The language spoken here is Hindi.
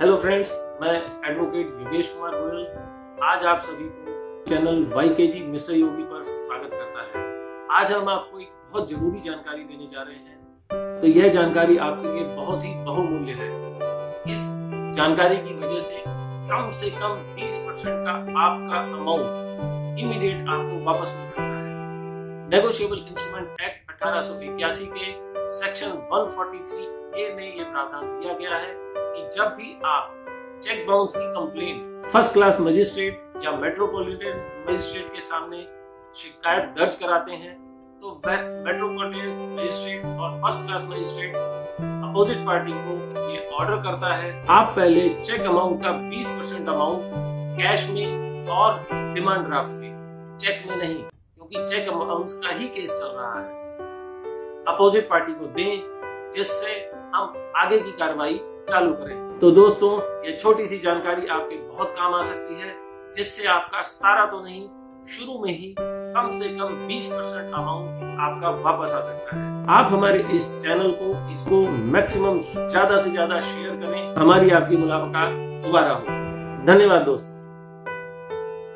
हेलो फ्रेंड्स मैं एडवोकेट योगेश कुमार गोयल आज आप सभी को चैनल वाई के जी मिस्टर योगी पर स्वागत करता है। आज हम आपको एक बहुत ज़रूरी जानकारी देने जा रहे हैं। तो यह जानकारी आपके लिए बहुत ही बहुमूल्य है। इस जानकारी की वजह से कम से कम 20 परसेंट का आपका अमाउंट इमीडिएट आपको वापस मिल सकता है। नेगोशिएबल इंस्ट्रूमेंट एक्ट अठारह सौ इक्यासी के सेक्शन 143 ए में यह प्रावधान दिया गया है। कि जब भी आप चेक बाउंस की कंप्लेंट फ़र्स्ट क्लास मजिस्ट्रेट या मेट्रोपॉलिटन मजिस्ट्रेट के सामने शिकायत दर्ज कराते हैं तो वह मेट्रोपॉलिटन मजिस्ट्रेट और first class magistrate opposite party को ये ऑर्डर करता है। आप पहले चेक अमाउंट का 20 परसेंट अमाउंट कैश में और डिमांड ड्राफ्ट में चेक में नहीं, क्योंकि चेक अमाउंट का ही केस चल रहा है। अपोजिट पार्टी को दें, जिससे हम आगे की कार्रवाई चालू करें। तो दोस्तों, ये छोटी सी जानकारी आपके बहुत काम आ सकती है, जिससे आपका सारा तो नहीं, शुरू में ही कम से कम 20 परसेंट अमाउंट आपका वापस आ सकता है। आप हमारे इस चैनल को, इसको मैक्सिमम ज़्यादा से ज़्यादा शेयर करें। हमारी आपकी मुलाकात दोबारा हो धन्यवाद दोस्तों।